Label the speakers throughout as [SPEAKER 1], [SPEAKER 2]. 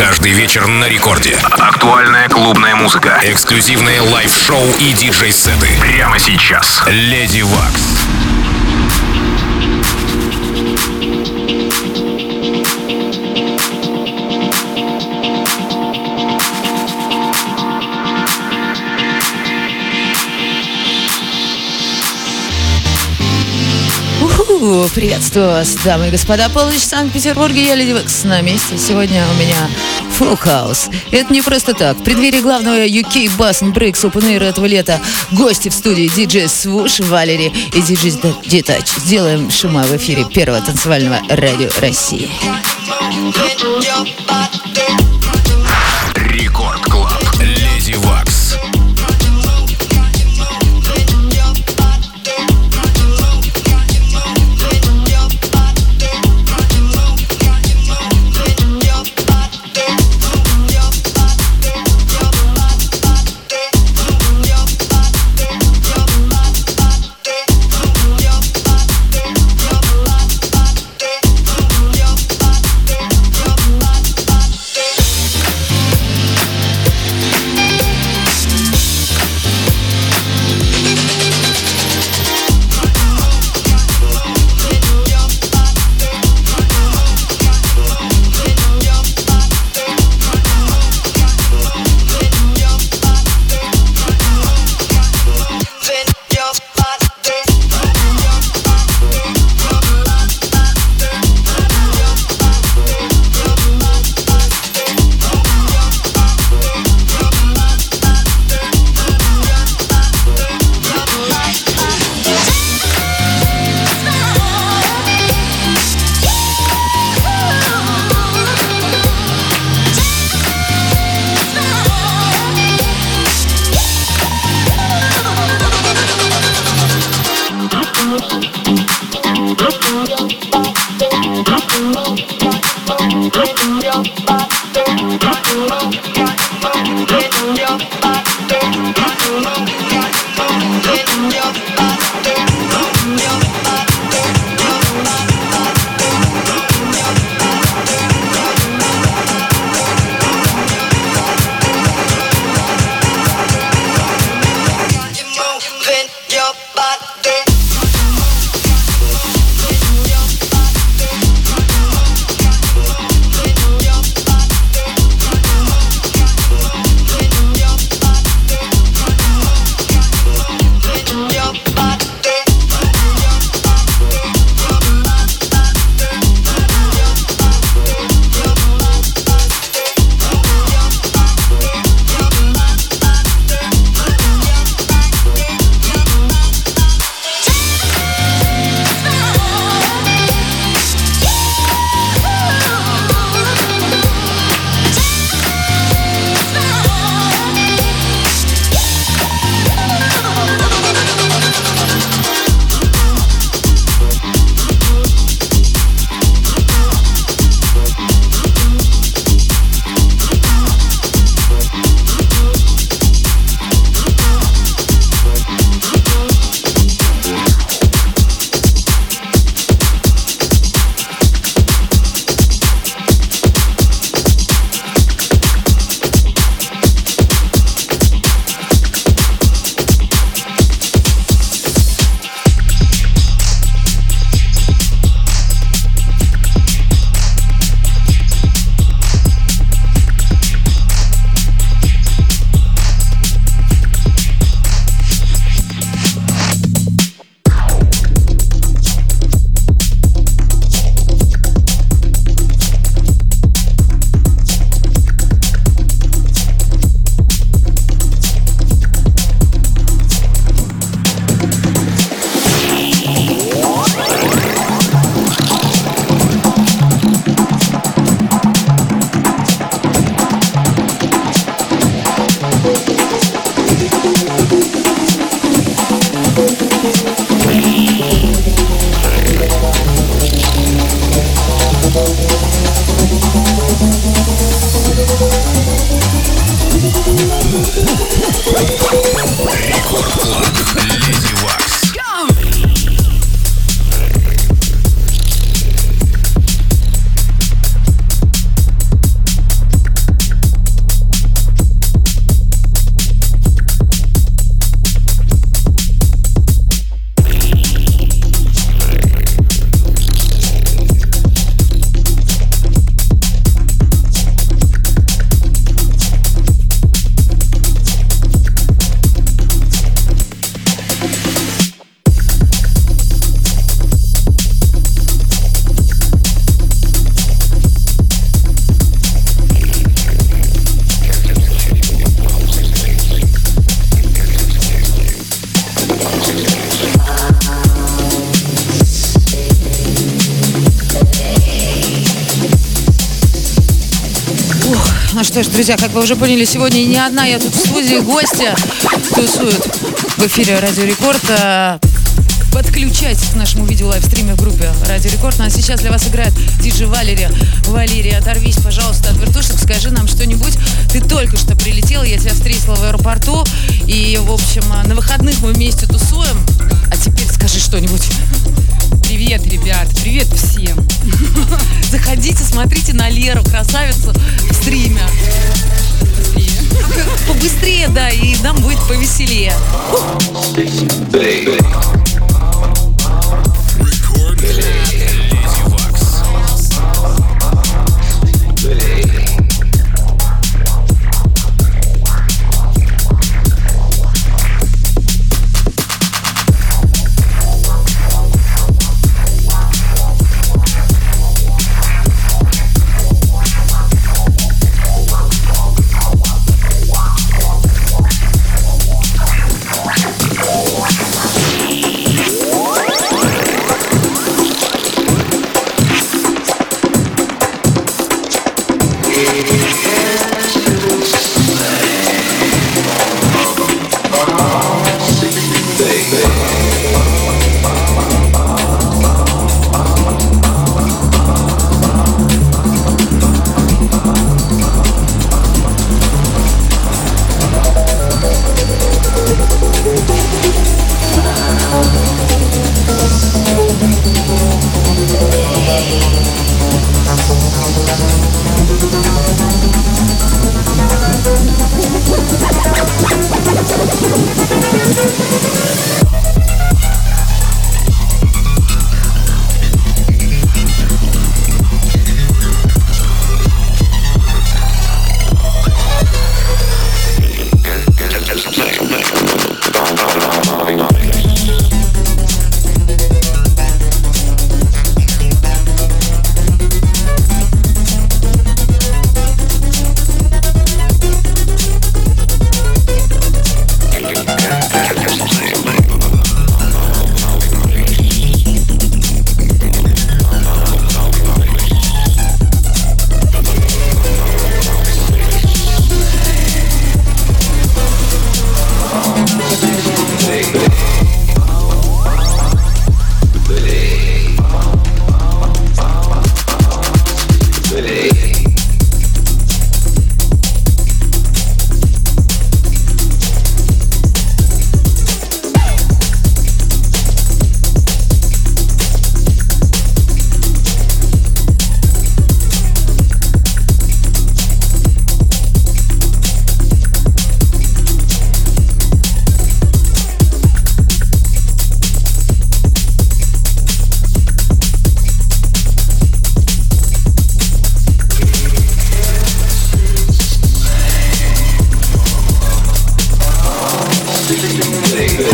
[SPEAKER 1] Каждый вечер на рекорде. Актуальная клубная музыка. Эксклюзивные live-шоу и диджей-сеты. Прямо сейчас. Lady Waks.
[SPEAKER 2] Приветствую вас, дамы и господа. Полночь в Санкт-Петербурге. Я Lady Waks на месте. Сегодня у меня House. Это не просто так. В преддверии главного UK Bass Breaks Open Air этого лета гости в студии диджей Свуш, Валери и диджей Детач. Сделаем шума в эфире первого танцевального радио России. Что ж, друзья, как вы уже поняли, сегодня не одна я тут в студии, гости тусуют в эфире Радио Рекорд. А, подключайтесь к нашему видео лайвстриме в группе Радио Рекорд. Ну а сейчас для вас играет диджей Валерия. Валерия, оторвись, пожалуйста, от вертушек, скажи нам что-нибудь. Ты только что прилетел, я тебя встретила в аэропорту. И, в общем, на выходных мы вместе тусуем. А теперь скажи что-нибудь.
[SPEAKER 3] Привет, ребят, привет всем.
[SPEAKER 2] Заходите, смотрите на Леру, красавицу в стриме.
[SPEAKER 3] Быстрее.
[SPEAKER 2] Побыстрее, да, и нам будет повеселее. Начала.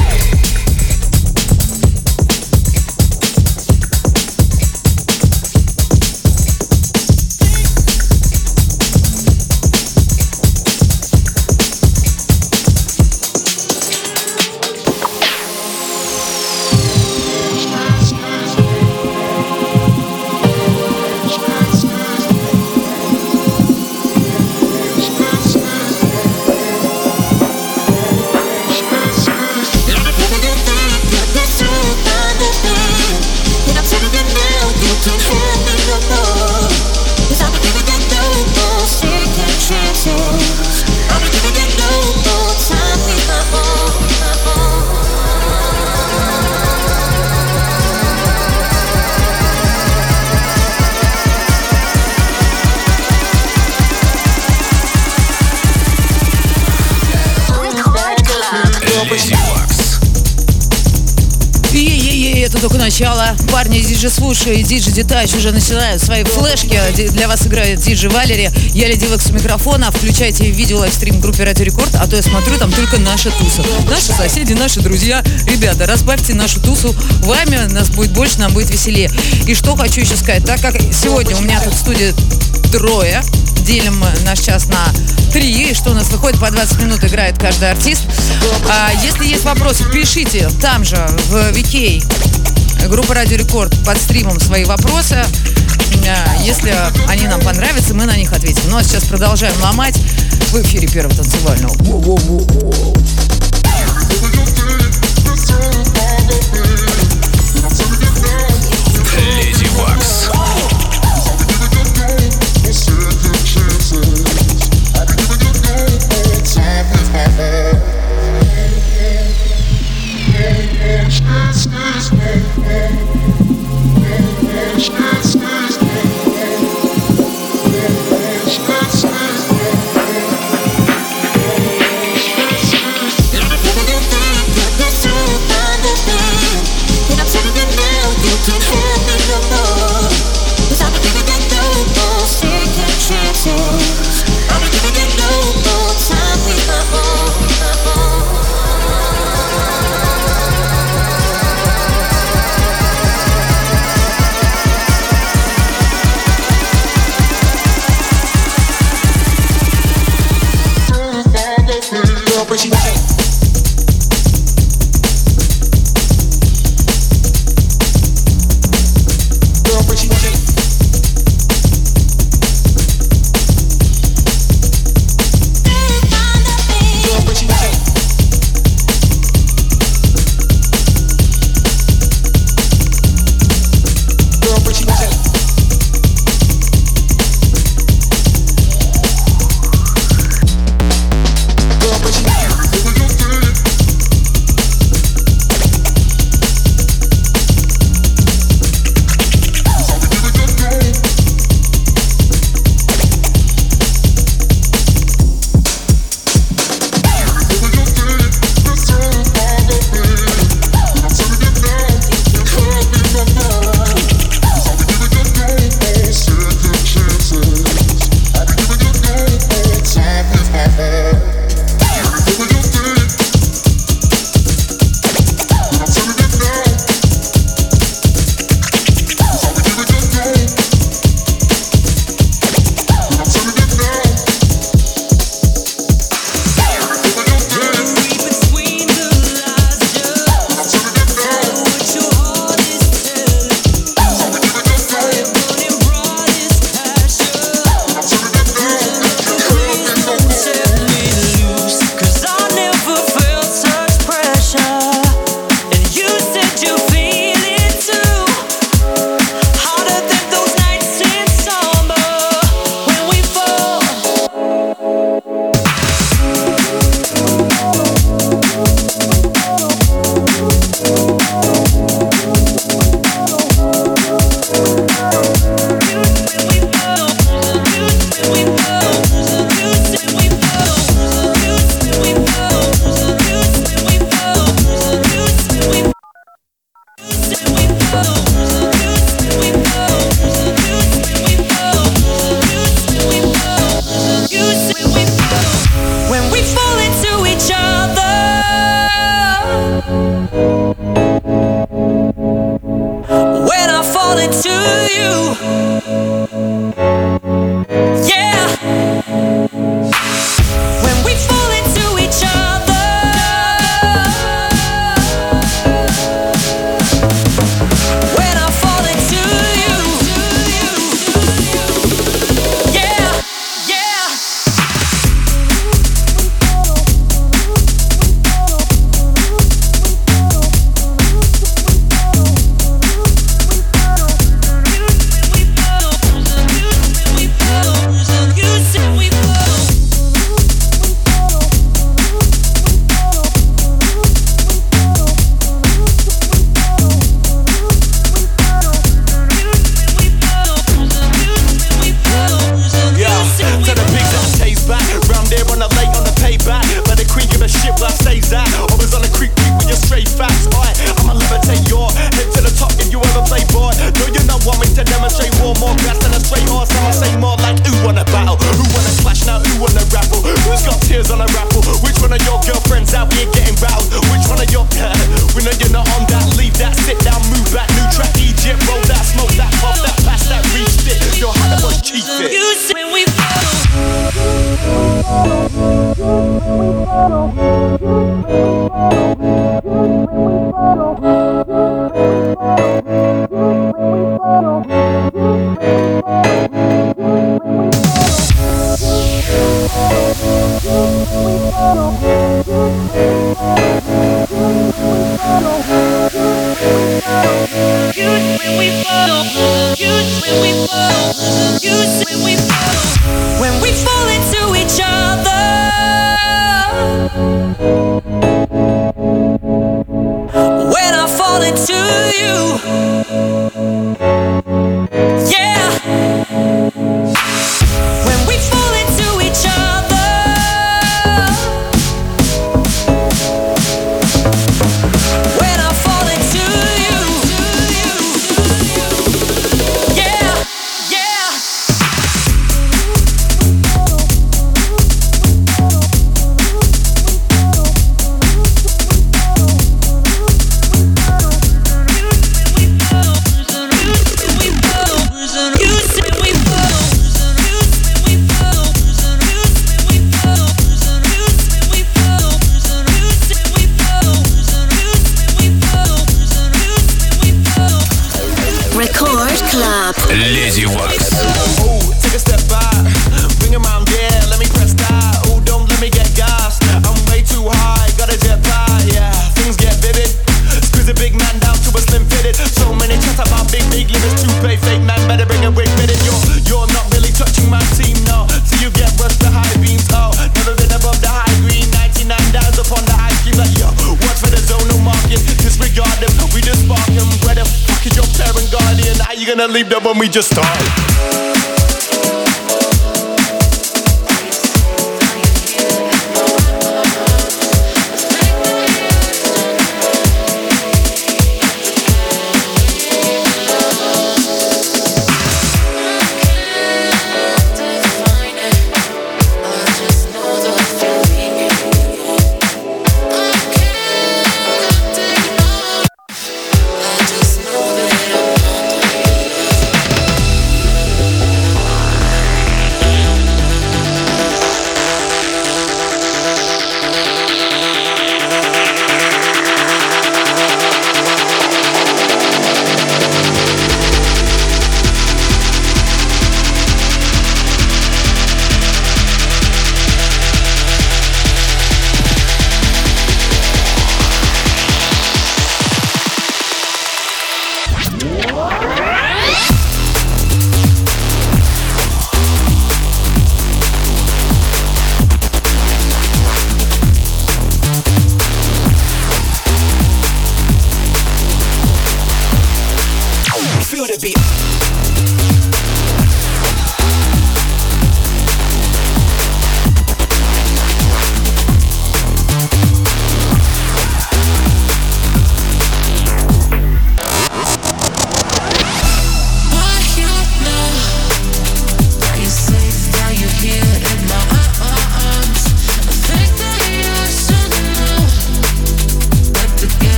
[SPEAKER 2] DJ Слушай, DJ Detach уже начинают свои флешки. Для вас играет диджи Валери. Я Lady Waks у микрофона. Включайте видео лайвстрим в группе Радио Рекорд, а то я смотрю, там только наша туса. Наши соседи, наши друзья. Ребята, разбавьте нашу тусу вами, нас будет больше, нам будет веселее. И что хочу еще сказать, так как сегодня у меня тут в студии трое, делим наш час на три, что у нас выходит по 20 минут играет каждый артист. А, если есть вопросы, пишите там же в VK группа Радио Рекорд под стримом свои вопросы.
[SPEAKER 4] Если они нам понравятся, мы на них ответим. Ну а сейчас продолжаем ломать в эфире первого танцевального.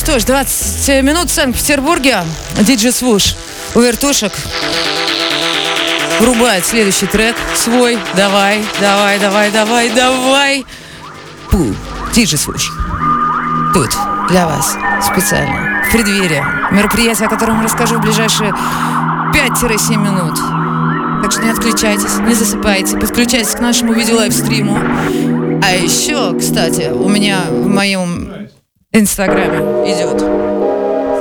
[SPEAKER 2] Что ж, 20 минут в Санкт-Петербурге. Диджи Свуш вертушек врубает следующий трек свой. Давай, давай, давай, давай, давай. Пу, Диджи Свуш. Тут для вас специально в преддверии мероприятия, о котором расскажу в ближайшие 5-7 минут. Так что не отключайтесь, не засыпайте, подключайтесь к нашему видеолайвстриму. А еще, кстати, у меня в моем Инстаграме идет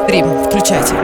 [SPEAKER 2] стрим. Включайте.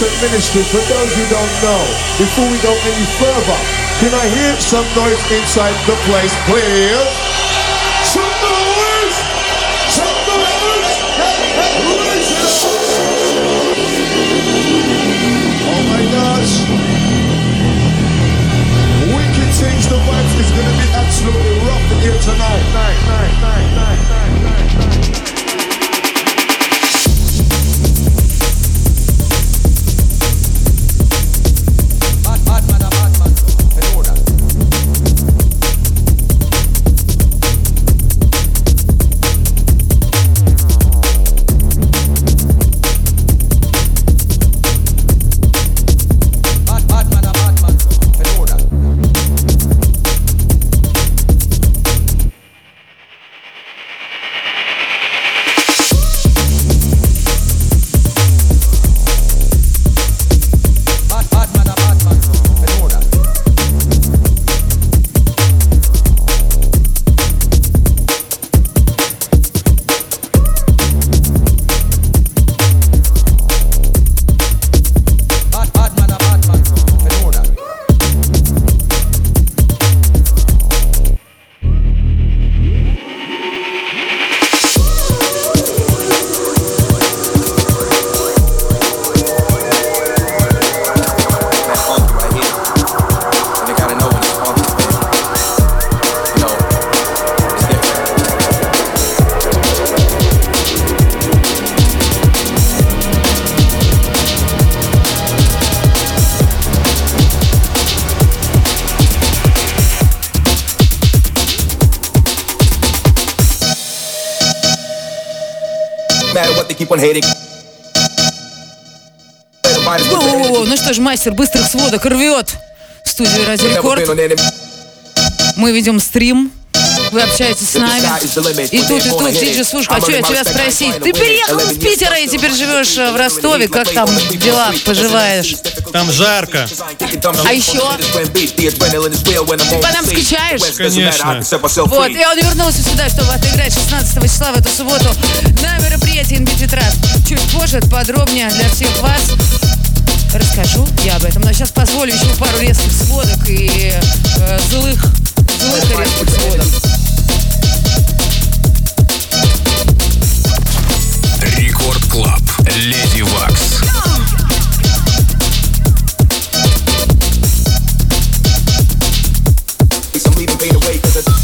[SPEAKER 5] Right, ministry, for those who don't know, before we go any further, can I hear some noise inside the place, please? Some noise! Some noise! Raise it up! Oh my gosh! Wicked things, the vibes is gonna be absolutely rough here tonight. Night, night, night, night,
[SPEAKER 2] что ж, мастер быстрых сводок рвет студию Ради Рекорд. Мы ведем стрим. Вы общаетесь с нами. И тут, и тут, Диджи Сушка, хочу я тебя спросить. Ты переехал из Питера и теперь живешь в Ростове. Как там дела поживаешь?
[SPEAKER 6] Там жарко.
[SPEAKER 2] А еще? Ты по нам скучаешь?
[SPEAKER 6] Конечно.
[SPEAKER 2] Вот, и он вернулся сюда, чтобы отыграть 16 числа в эту субботу на мероприятии Инбит Ветрас. Чуть позже подробнее для всех вас расскажу я об этом. Но сейчас позволю еще пару резких сводок и э, злых, злых и резких сводок.
[SPEAKER 7] Record Club. Lady Waks.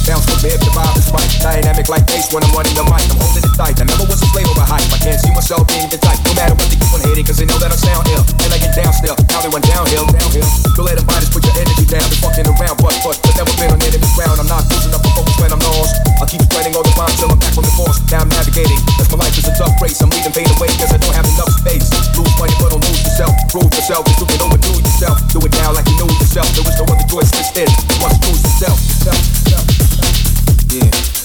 [SPEAKER 7] Bounce the the vibe is right. Dynamic like bass when I'm running the mic. I'm tight. I never was a slave a hype. I can't see myself being the type. No matter what they keep on hating cause they know that I sound ill. And I get down still. Now they went downhill, downhill. Don't let them fighters put your energy down. They're fucking around, but, but, but never been on enemy ground. I'm not losing up a focus when I'm lost. I'll keep spreading all the rhymes till I'm back on the course. Now I'm navigating. That's my life is a tough race. I'm leaving pain away cause I don't have enough space. Lose money but don't lose yourself. Prove yourself. If you can overdo yourself. Do it now like you know yourself. There is no other choice instead. You must lose yourself. yourself, yourself. Yeah.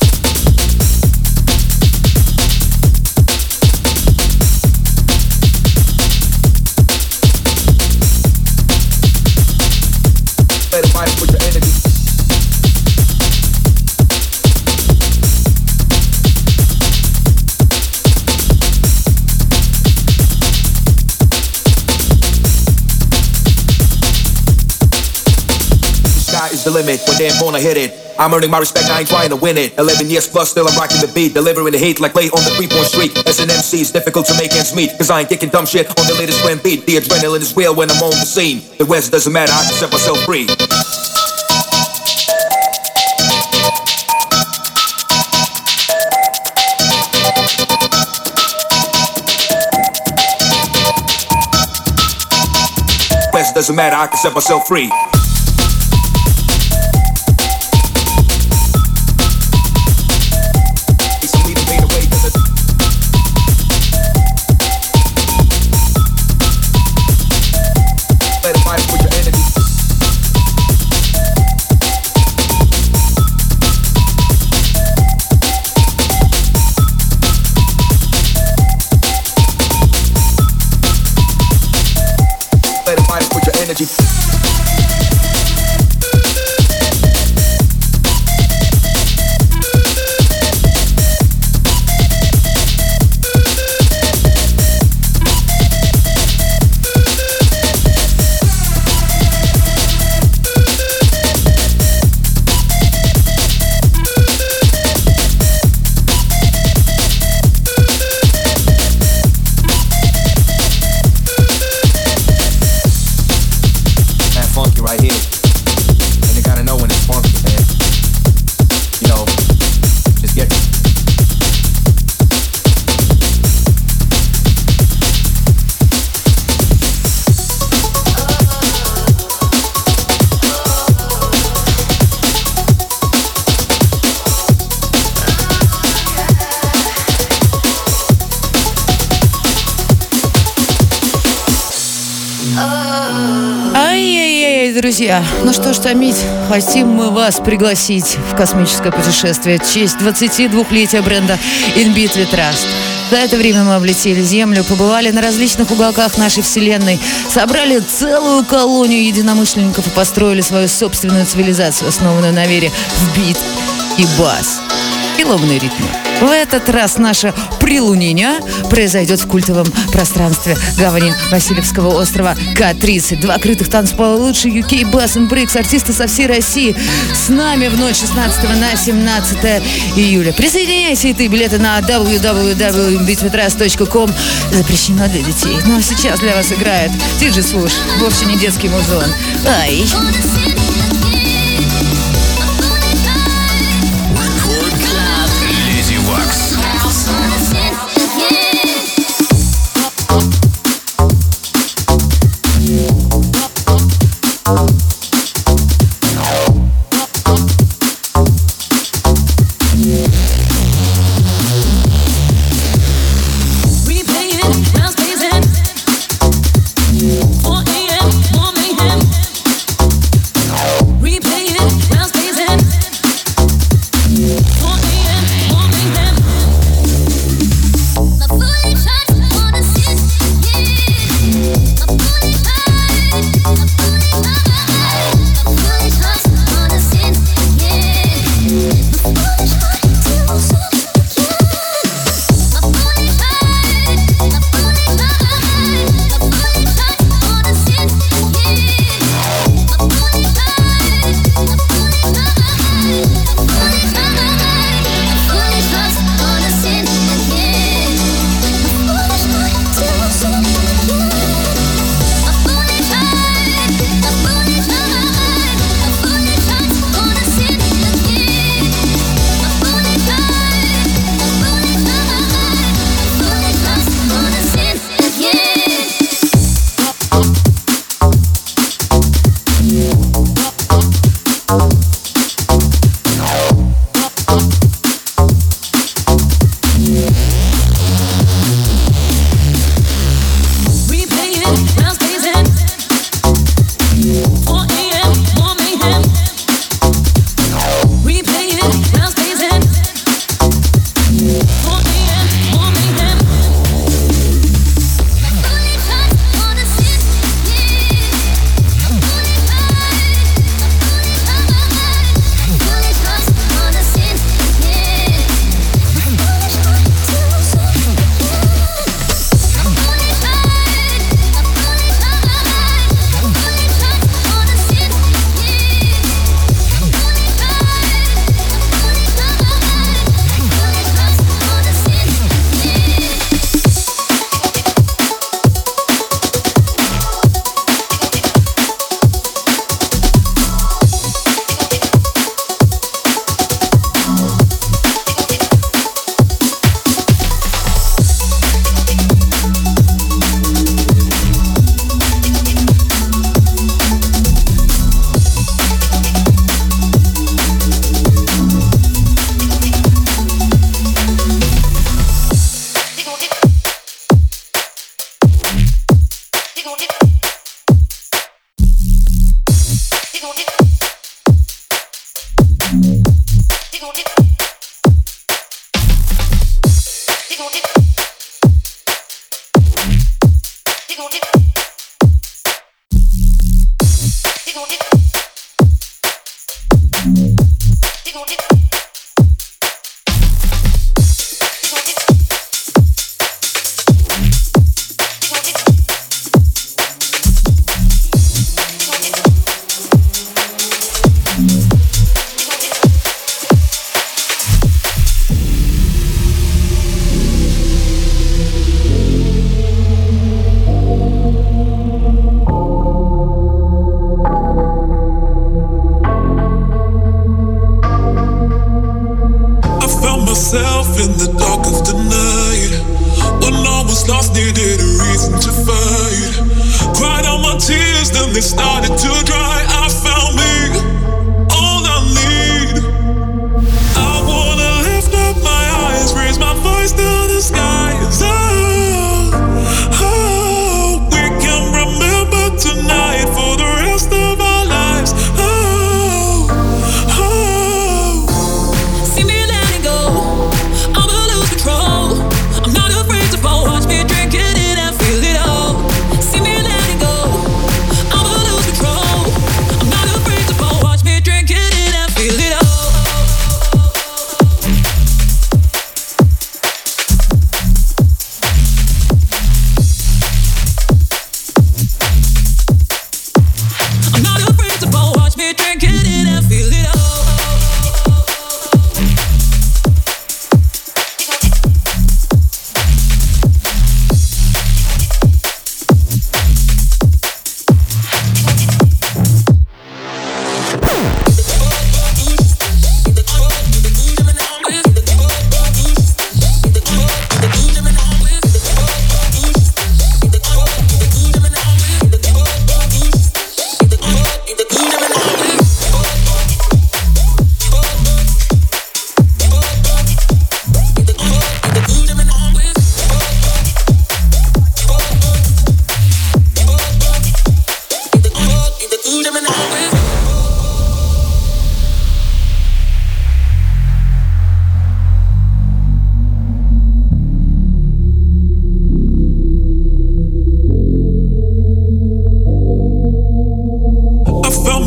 [SPEAKER 7] Limit when they're born, I hit it. I'm earning my respect, I ain't trying to win it. 11 years plus, still I'm rocking the beat. Delivering the heat like late on the three point street. As an MC, it's difficult to make ends meet. Cause I ain't kicking dumb shit on the latest trend beat. The adrenaline is real when I'm on the scene. The rest doesn't matter, I can set myself free. Doesn't matter, I can set myself free.
[SPEAKER 2] Друзья. Ну что ж, томить, хотим мы вас пригласить в космическое путешествие в честь 22-летия бренда Inbit Trust. За это время мы облетели Землю, побывали на различных уголках нашей Вселенной, собрали целую колонию единомышленников и построили свою собственную цивилизацию, основанную на вере в бит и бас и лобные ритмы. В этот раз наше прилунение произойдет в культовом пространстве гавани Васильевского острова К-30. Два крытых танцпола лучший UK Bass and Breaks, артисты со всей России с нами в ночь 16 на 17 июля. Присоединяйся и ты, билеты на www.bitwithras.com запрещено для детей. Ну а сейчас для вас играет Диджи Слуш, вовсе не детский музон. Ай!
[SPEAKER 8] started to drown.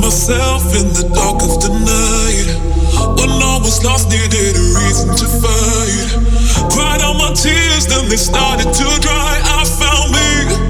[SPEAKER 9] Myself in the dark of the night When I was lost, needed a reason to fight. Cried out my tears, then they started to dry. I found me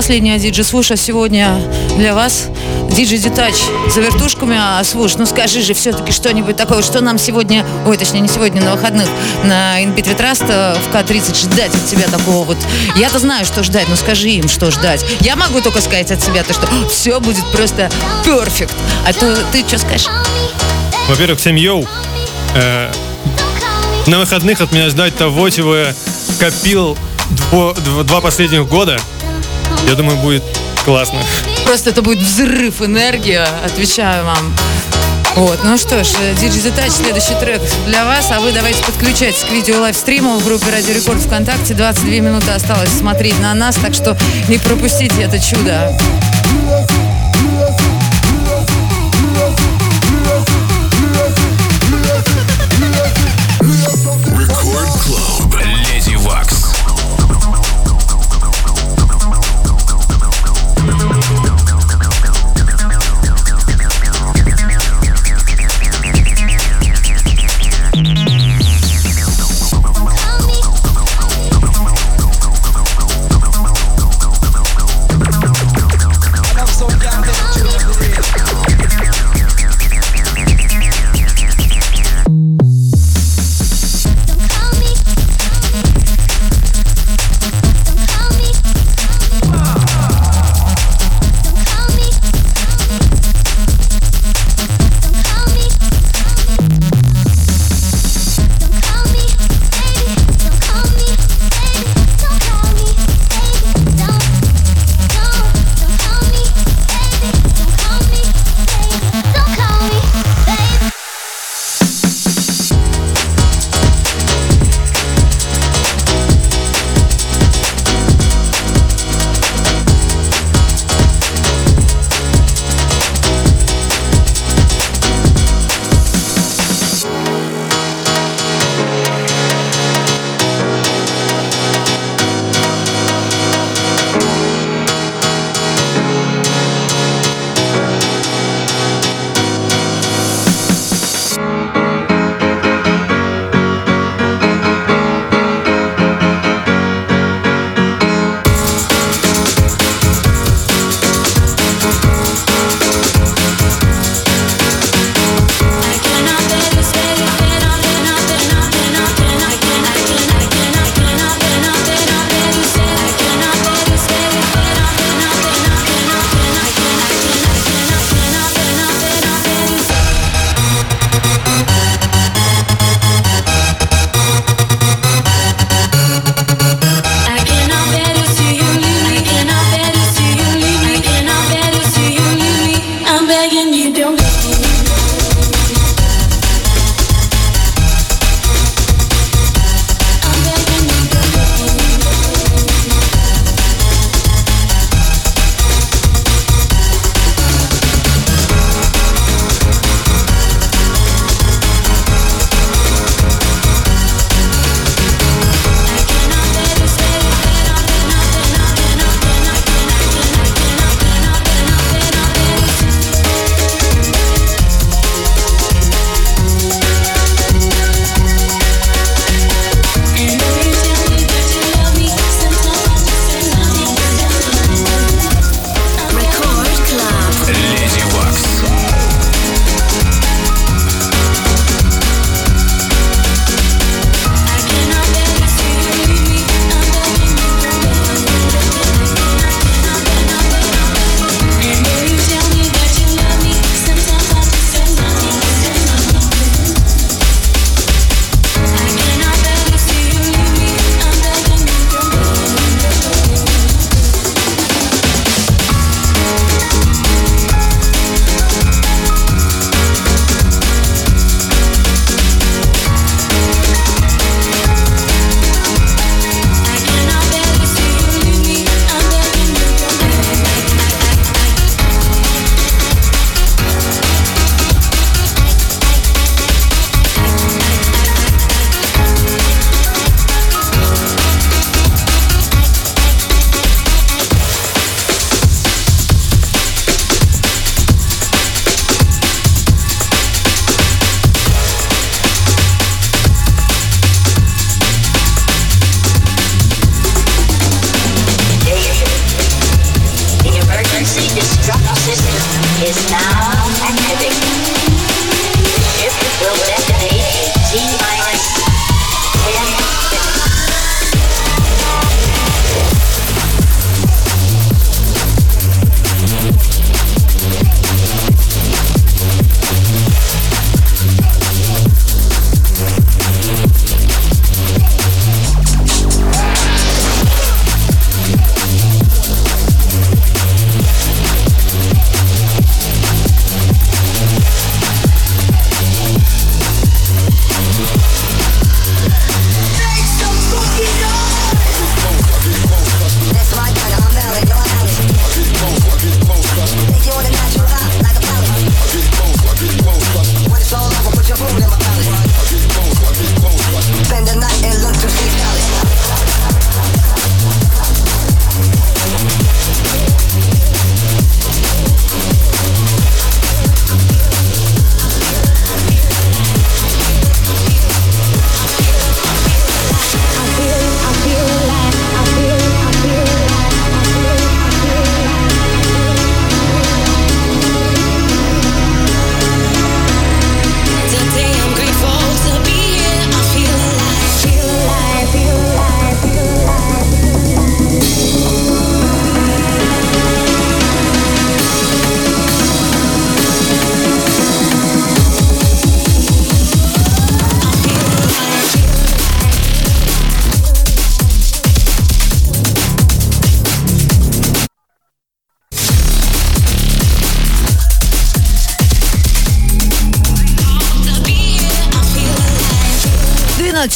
[SPEAKER 2] последняя диджея Swoosh'а сегодня для вас. Диджей Detach за вертушками. А Свуш, ну скажи же все-таки что-нибудь такое, что нам сегодня, ой, точнее не сегодня, на выходных на In Beat We Trust э, в К-30 ждать от тебя такого вот. Я-то знаю, что ждать, но скажи им, что ждать. Я могу только сказать от себя то, что все будет просто perfect. А то ты что скажешь?
[SPEAKER 6] Во-первых, всем yo. Э, на выходных от меня ждать того, чего я копил два последних года. Я думаю, будет классно.
[SPEAKER 2] Просто это будет взрыв энергии, отвечаю вам. Вот, ну что ж, Диджи Детач, следующий трек для вас, а вы давайте подключайтесь к видео лайвстриму в группе Радио Рекорд ВКонтакте. 22 минуты осталось смотреть на нас, так что не пропустите это чудо.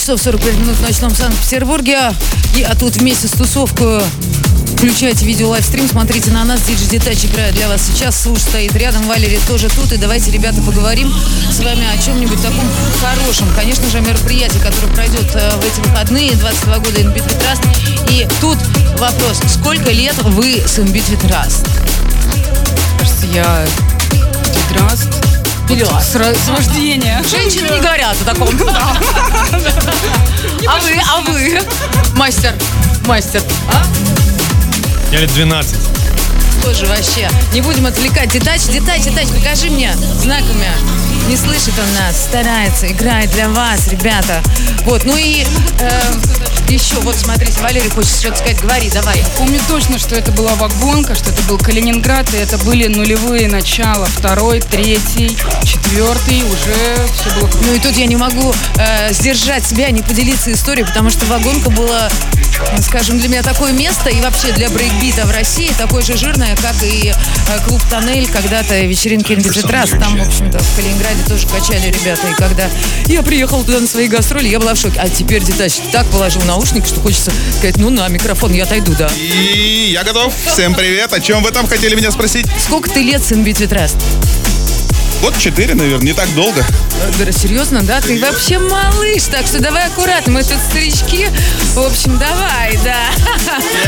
[SPEAKER 2] Часов 45 минут в ночном Санкт-Петербурге. Я тут вместе с тусовкой Включайте видео лайвстрим, смотрите на нас. Диджи Детач играет для вас сейчас. Слуш стоит рядом, Валерий тоже тут. И давайте, ребята, поговорим с вами о чем-нибудь таком хорошем. Конечно же, о мероприятии, которое пройдет э, в эти выходные, 22 года Between Trust. И тут вопрос, сколько лет вы с Between Trust?
[SPEAKER 3] Кажется, я Траст.
[SPEAKER 2] Вперед.
[SPEAKER 3] С, с рождения.
[SPEAKER 2] Женщины не говорят о таком. А вы, а вы? Мастер, мастер. А?
[SPEAKER 6] Я лет 12.
[SPEAKER 2] Тоже вообще. Не будем отвлекать. Детач, детач, детач, покажи мне знаками. Не слышит он нас, старается, играет для вас, ребята. Вот, ну и э, еще, вот смотрите, Валерий хочет что-то сказать. Говори, давай.
[SPEAKER 3] Помню точно, что это была вагонка, что это был Калининград, и это были нулевые начала. Второй, третий, четвертый, уже все было.
[SPEAKER 2] Ну и тут я не могу э, сдержать себя, не поделиться историей, потому что вагонка была, скажем, для меня такое место и вообще для брейкбита в России такое же жирное, как и э, клуб «Тоннель», когда-то вечеринки «Инвитритрас». Там, в общем-то, в Калининграде тоже качали ребята. И когда я приехала туда на свои гастроли, я была в шоке. А теперь Детач так положил наушники, что хочется сказать, ну на микрофон, я отойду, да.
[SPEAKER 10] И я готов. Всем привет. О чем вы там хотели меня спросить?
[SPEAKER 2] Сколько ты лет с «Инвитритрас»?
[SPEAKER 10] Вот четыре, наверное, не так долго.
[SPEAKER 2] Да, серьезно, да? Ты вообще малыш, так что давай аккуратно, мы тут старички. В общем, давай, да.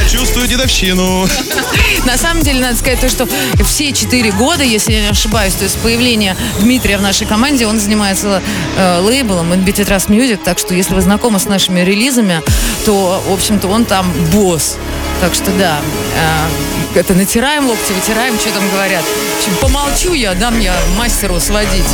[SPEAKER 10] Я чувствую дедовщину.
[SPEAKER 2] На самом деле, надо сказать то, что все четыре года, если я не ошибаюсь, то есть появление Дмитрия в нашей команде, он занимается э, лейблом NBT Trust Music, так что если вы знакомы с нашими релизами, то, в общем-то, он там босс. Так что да, э, это натираем локти, вытираем, что там говорят. Помолчу я, дам я мастеру сводить.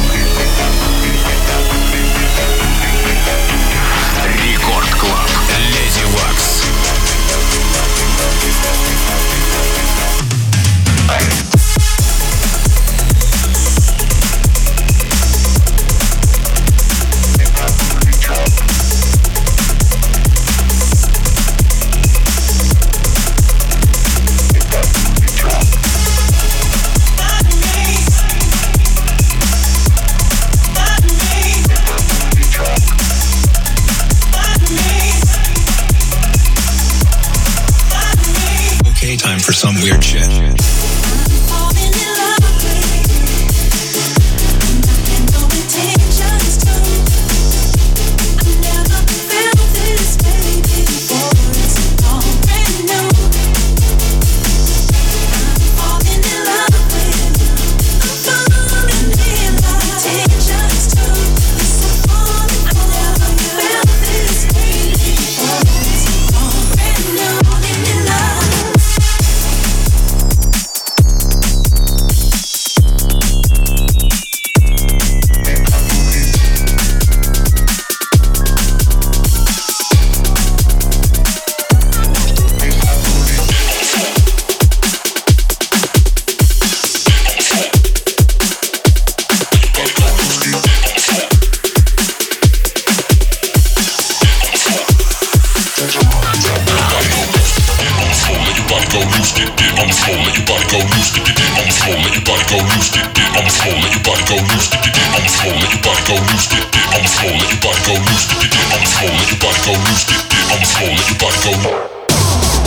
[SPEAKER 1] let
[SPEAKER 11] your body go.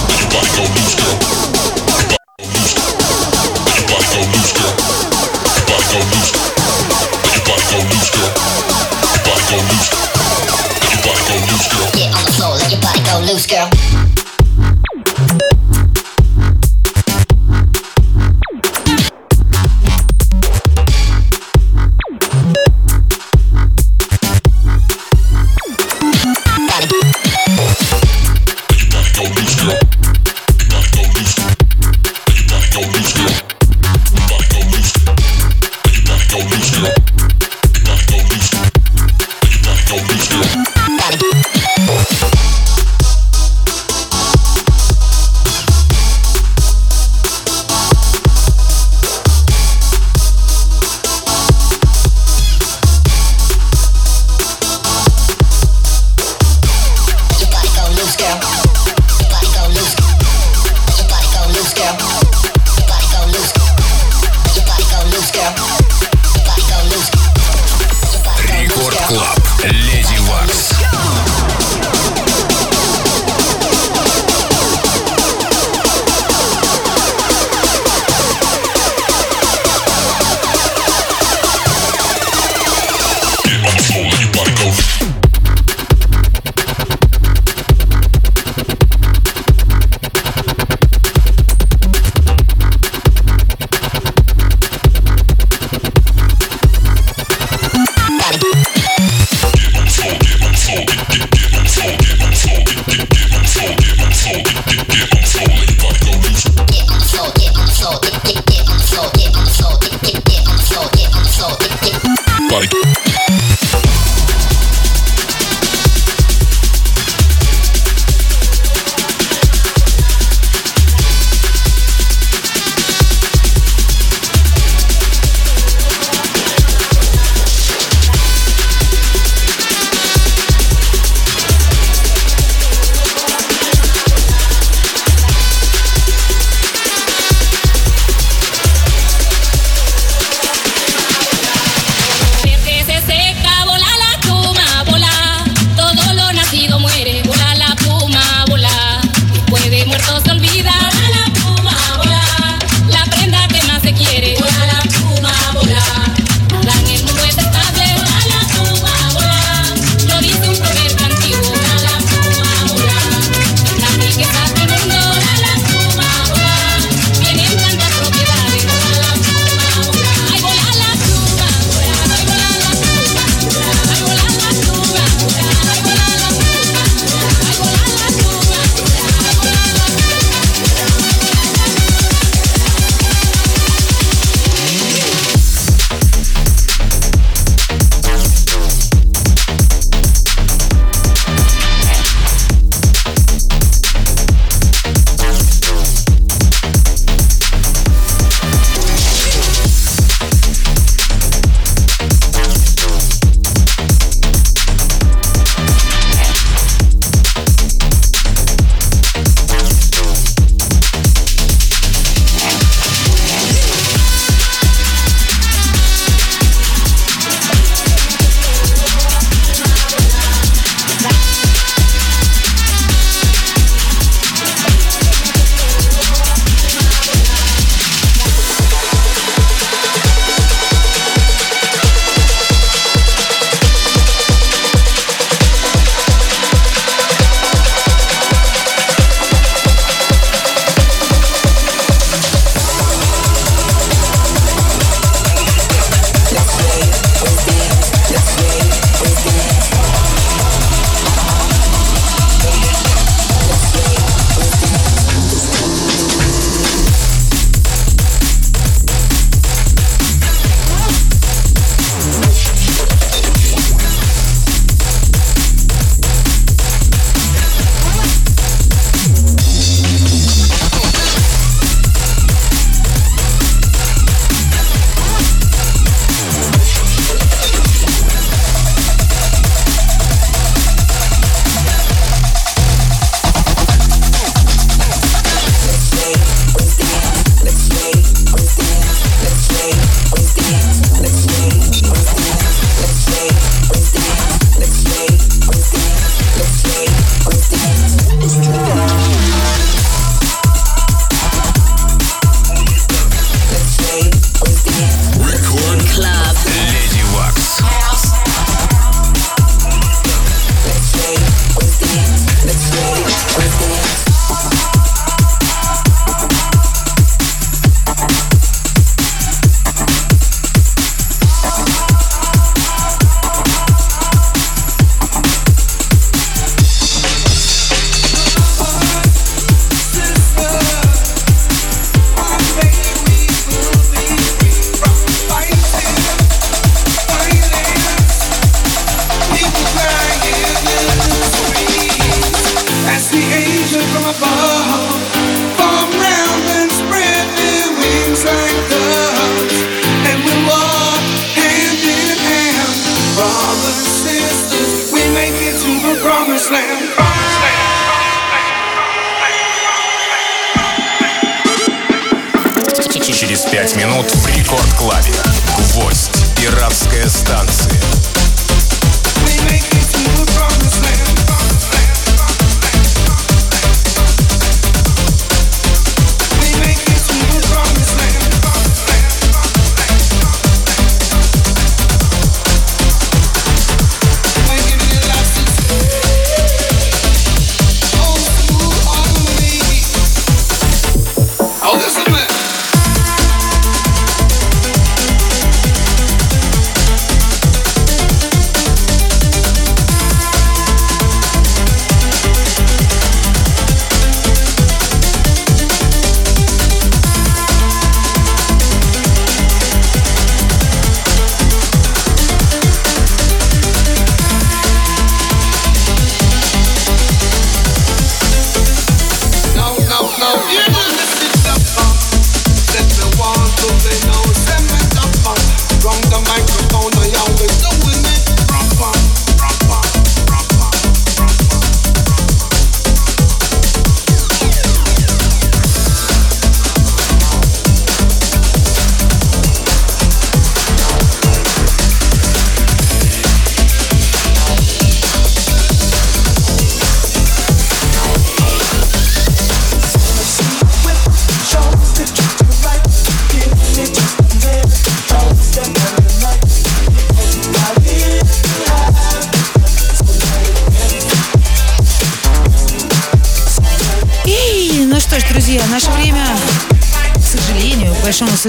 [SPEAKER 11] Let your body
[SPEAKER 12] go. take
[SPEAKER 2] it.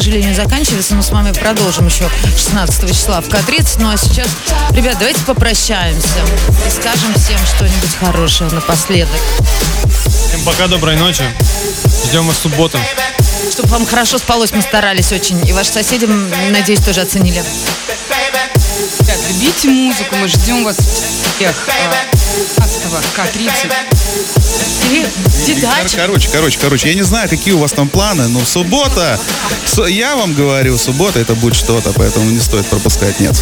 [SPEAKER 2] Сожалению, заканчивается, но с вами продолжим еще 16 числа в К-30. Ну а сейчас, ребят, давайте попрощаемся и скажем всем что-нибудь хорошее напоследок.
[SPEAKER 6] Всем пока, доброй ночи. Ждем вас в субботу.
[SPEAKER 2] Чтобы вам хорошо спалось, мы старались очень. И ваши соседи, надеюсь, тоже оценили.
[SPEAKER 3] Ребят, любите музыку, мы ждем вас всех. э, 15 К-30.
[SPEAKER 10] Кор- Короче, короче, короче, я не знаю, какие у вас там планы, но суббота, я вам говорю, суббота это будет что-то, поэтому не стоит пропускать, нет.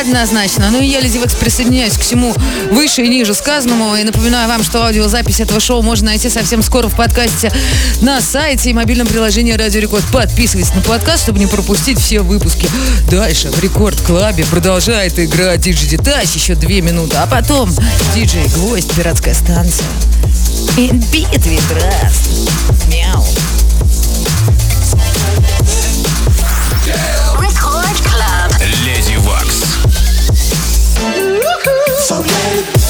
[SPEAKER 2] Однозначно. Ну и я, Lady Waks, присоединяюсь к всему выше и ниже сказанному. И напоминаю вам, что аудиозапись этого шоу можно найти совсем скоро в подкасте на сайте и мобильном приложении Радио Рекорд. Подписывайтесь на подкаст, чтобы не пропустить все выпуски. Дальше в Record Club е продолжает играть диджей Detach еще две минуты. А потом диджей Гвоздь, пиратская станция танцу. In beat with us. Мяу. Record Club. Lady Vox. So late.